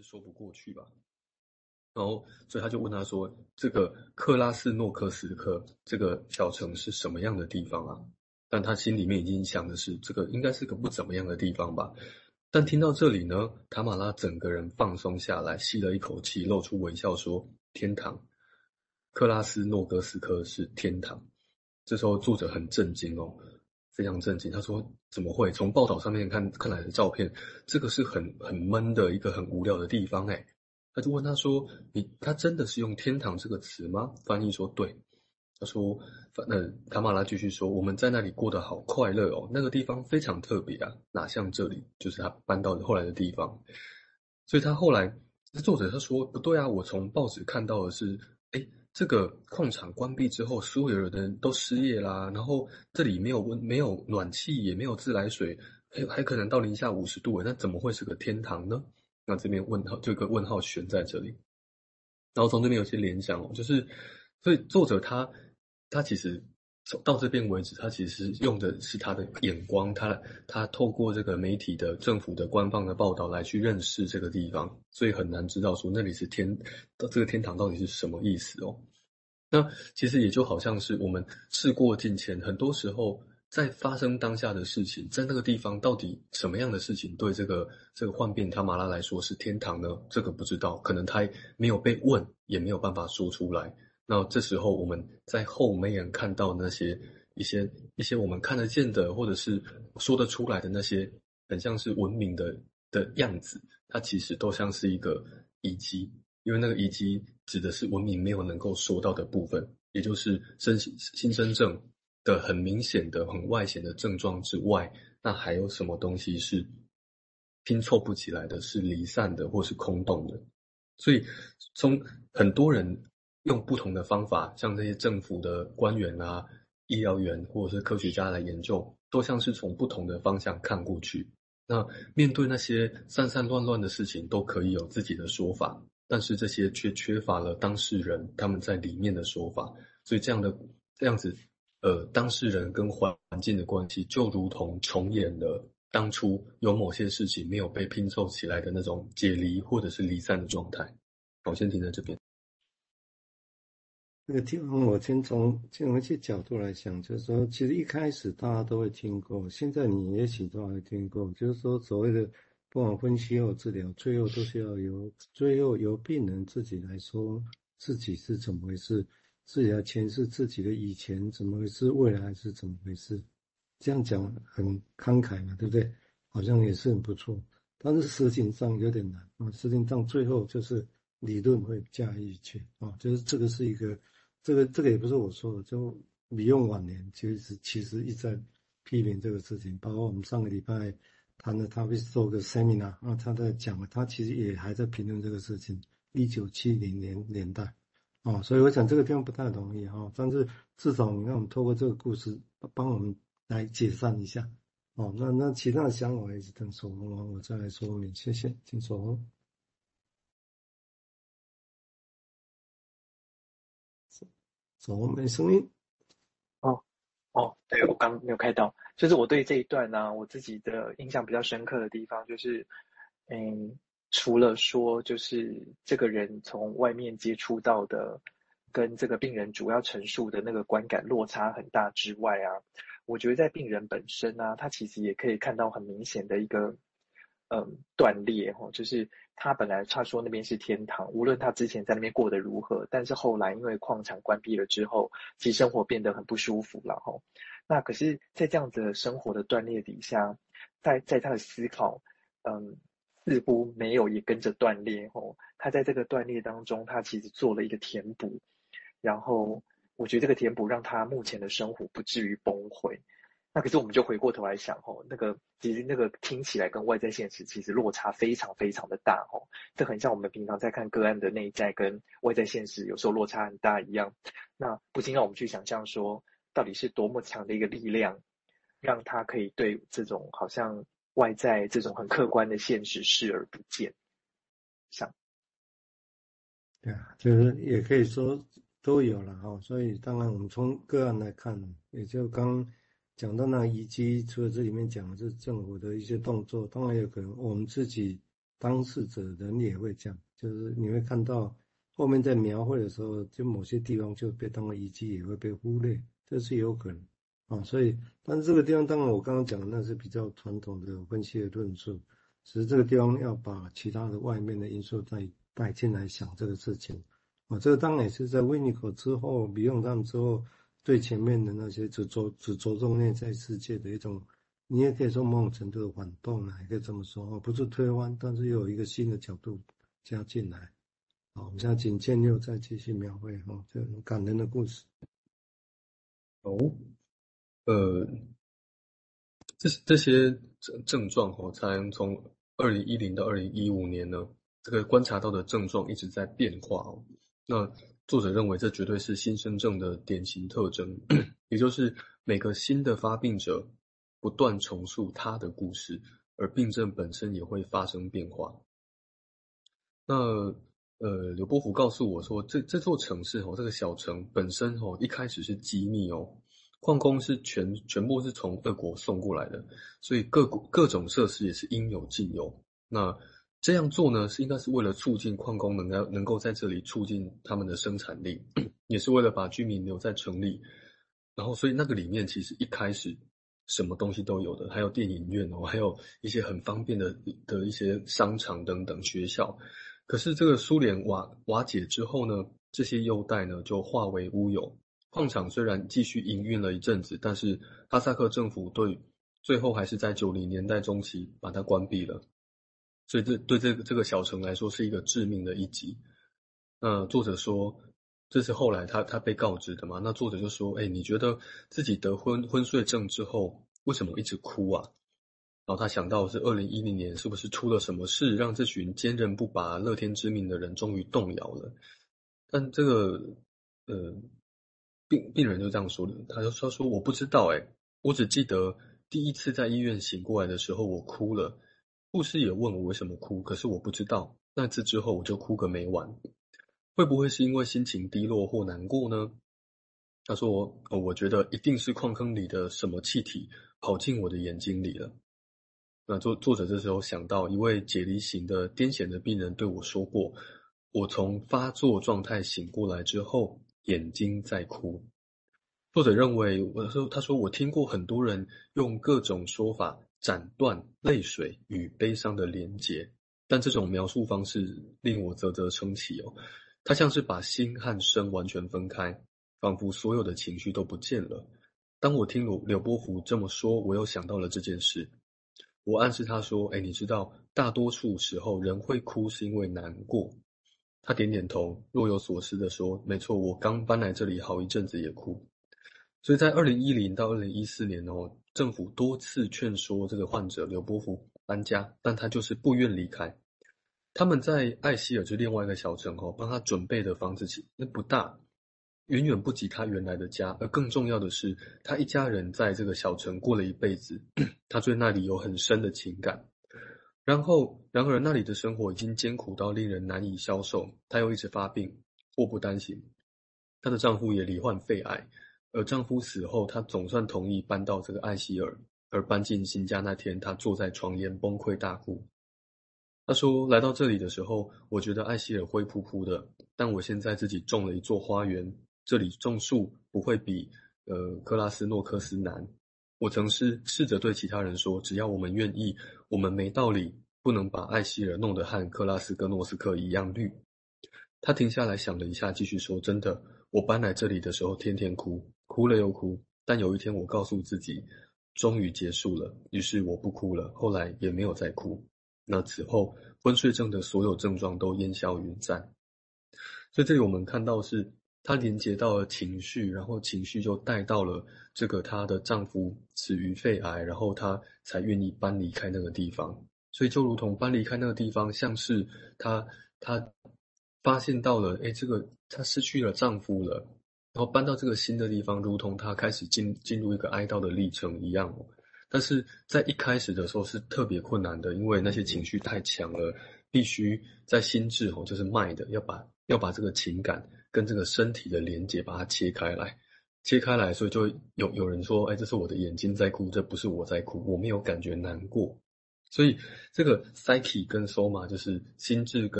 是说不过去吧。然后，所以他就问他说：“这个克拉斯诺科斯克这个小城是什么样的地方啊？”但他心里面已经想的是，这个应该是个不怎么样的地方吧。但听到这里呢，塔马拉整个人放松下来，吸了一口气，露出微笑说：“天堂，克拉斯诺哥斯科是天堂。”这时候作者很震惊哦，非常震惊。他说：“怎么会？从报道上面看看来的照片，这个是很很闷的一个很无聊的地方。”哎。他就问他说：“你他真的是用‘天堂’这个词吗？”翻译说：“对。”他说：“反正塔玛拉继续说，我们在那里过得好快乐哦，那个地方非常特别啊，哪像这里，就是他搬到后来的地方。所以他后来，作者他说不对啊，我从报纸看到的是，这个矿场关闭之后，所有的人都失业啦，然后这里没有温，没有暖气，也没有自来水，还还可能到零下五十度，那怎么会是个天堂呢？”那这边问号，这个问号悬在这里，然后从这边有些联想哦，就是，所以作者他他其实到这边为止，他其实用的是他的眼光，他他透过这个媒体的政府的官方的报道来去认识这个地方，所以很难知道说那里是天，这个天堂到底是什么意思哦。那其实也就好像是我们事过境迁，很多时候。在发生当下的事情，在那个地方到底什么样的事情对这个这个幻变塔玛拉来说是天堂呢？这个不知道，可能他没有被问，也没有办法说出来。那这时候我们在后面看到那些一些一些我们看得见的，或者是说得出来的那些，很像是文明的的样子，它其实都像是一个遗迹，因为那个遗迹指的是文明没有能够说到的部分，也就是身心身症。的很明显的、很外显的症状之外，那还有什么东西是拼凑不起来的，是离散的，或是空洞的？所以，从很多人用不同的方法，像这些政府的官员啊、医疗员或者是科学家来研究，都像是从不同的方向看过去。那面对那些散散乱乱的事情，都可以有自己的说法，但是这些却缺乏了当事人他们在里面的说法。所以，这样的这样子。呃，当事人跟环境的关系，就如同重演了当初有某些事情没有被拼凑起来的那种解离或者是离散的状态。我先停在这边。那个地方，我先从从一些角度来想，就是说，其实一开始大家都会听过，现在你也许都还听过，就是说，所谓的不管分析或治疗，最后都是要由最后由病人自己来说自己是怎么回事。自己来诠释自己的以前怎么回事，未来是怎么回事，这样讲很慷慨嘛，对不对？好像也是很不错，但是实际上有点难啊。实际上最后就是理论会加一句啊，就是这个是一个，这个这个也不是我说的，就李用晚年其实其实一直在批评这个事情，包括我们上个礼拜谈的，他会做个 seminar 啊，他在讲，他其实也还在评论这个事情，一九七零年年代。哦，所以我想这个地方不太容易哈、哦，但是至少你看我们透过这个故事帮我们来解散一下。哦，那那其他的想法还是等守宏完我再来说明。谢谢，请守宏。怎么没声音。哦哦，对我刚没有开到，就是我对这一段呢、我自己的印象比较深刻的地方就是，嗯。除了说，就是这个人从外面接触到的，跟这个病人主要陈述的那个观感落差很大之外啊，我觉得在病人本身呢、啊，他其实也可以看到很明显的一个，嗯，断裂哈，就是他本来他说那边是天堂，无论他之前在那边过得如何，但是后来因为矿场关闭了之后，其实生活变得很不舒服了哈。那可是，在这样子的生活的断裂底下，在在他的思考，嗯。似乎没有也跟着断裂哦，他在这个断裂当中，他其实做了一个填补，然后我觉得这个填补让他目前的生活不至于崩溃。那可是我们就回过头来想哦，那个其实那个听起来跟外在现实其实落差非常非常的大哦，这很像我们平常在看个案的内在跟外在现实有时候落差很大一样。那不禁让我们去想象说，到底是多么强的一个力量，让他可以对这种好像。外在这种很客观的现实视而不见，像，对啊，就是也可以说都有了哈。所以当然我们从个案来看，也就刚讲到那遗迹，除了这里面讲的是政府的一些动作，当然有可能我们自己当事者人也会讲，就是你会看到后面在描绘的时候，就某些地方就被当了遗迹，也会被忽略，这是有可能啊。所以，但是这个地方，当然我刚刚讲的那是比较传统的分析的论述，只是这个地方要把其他的外面的因素再带进来想这个事情啊。这个当然也是在维尼口之后，比用他们之后，对前面的那些只着只着重内在世界的一种。你也可以说某种程度的反动啊，也可以这么说哦，不是推翻，但是又有一个新的角度加进来。好，我们现在请建六再继续描绘哈，这种感人的故事。哦，呃，这这些症症状哦，才从二零一零到二零一五年呢，这个观察到的症状一直在变化哦。那作者认为这绝对是新生症的典型特征，也就是每个新的发病者。不断重述他的故事，而病症本身也会发生变化。那呃，刘波福告诉我说，这这座城市哦，这个小城本身哦，一开始是机密哦，矿工是全全部是从俄国送过来的，所以各各种设施也是应有尽有。那这样做呢，是应该是为了促进矿工能够能够在这里促进他们的生产力，也是为了把居民留在城里。然后，所以那个里面其实一开始。什么东西都有的，还有电影院哦，还有一些很方便的的一些商场等等学校。可是这个苏联瓦瓦解之后呢，这些优待呢就化为乌有。矿场虽然继续营运了一阵子，但是哈萨克政府对最后还是在九零年代中期把它关闭了。所以这对这个这个小城来说是一个致命的一击。那作者说。这是后来他他被告知的嘛？那作者就说：“哎，你觉得自己得昏昏睡症之后，为什么一直哭啊？”然后他想到是二零一零年，是不是出了什么事，让这群坚韧不拔、乐天知命的人终于动摇了？但这个呃，病病人就这样说的，他就说：“说我不知道，哎，我只记得第一次在医院醒过来的时候，我哭了。护士也问我为什么哭，可是我不知道。那次之后，我就哭个没完。”会不会是因为心情低落或难过呢？他说：“哦，我觉得一定是矿坑里的什么气体跑进我的眼睛里了。”那作作者这时候想到一位解离型的癫痫的病人对我说过：“我从发作状态醒过来之后，眼睛在哭。”作者认为，我说他说我听过很多人用各种说法斩断泪水与悲伤的连结，但这种描述方式令我啧啧称奇哦。他像是把心和身完全分开，仿佛所有的情绪都不见了。当我听柳柳波福这么说，我又想到了这件事。我暗示他说：“哎，你知道，大多数时候人会哭是因为难过。”他点点头，若有所思地说：“没错，我刚搬来这里好一阵子也哭。”所以在二零一零到二零一四年哦，政府多次劝说这个患者柳波福搬家，但他就是不愿离开。他们在艾希尔，就另外一个小城哦，帮他准备的房子其实不大，远远不及他原来的家。而更重要的是，他一家人在这个小城过了一辈子，他对那里有很深的情感。然后，然而那里的生活已经艰苦到令人难以消受。他又一直发病，祸不单行，她的丈夫也罹患肺癌。而丈夫死后，她总算同意搬到这个艾希尔。而搬进新家那天，她坐在床沿崩溃大哭。他说：“来到这里的时候，我觉得艾希尔灰扑扑的。但我现在自己种了一座花园，这里种树不会比呃克拉斯诺克斯难。我曾是试着对其他人说，只要我们愿意，我们没道理不能把艾希尔弄得和克拉斯跟诺斯克一样绿。”他停下来想了一下，继续说：“真的，我搬来这里的时候天天哭，哭了又哭。但有一天，我告诉自己，终于结束了。于是我不哭了，后来也没有再哭。”那此后，昏睡症的所有症状都烟消云散。所以这里我们看到是，她连接到了情绪，然后情绪就带到了这个她的丈夫死于肺癌，然后她才愿意搬离开那个地方。所以就如同搬离开那个地方，像是她她发现到了，哎，这个她失去了丈夫了，然后搬到这个新的地方，如同他开始进进入一个哀悼的历程一样。但是在一开始的时候是特别困难的，因为那些情绪太强了，必须在心智哦，就是脉的，要把要把这个情感跟这个身体的连接把它切开来，切开来，所以就有有人说，哎，这是我的眼睛在哭，这不是我在哭，我没有感觉难过。所以这个 psyche 跟 soma 就是心智跟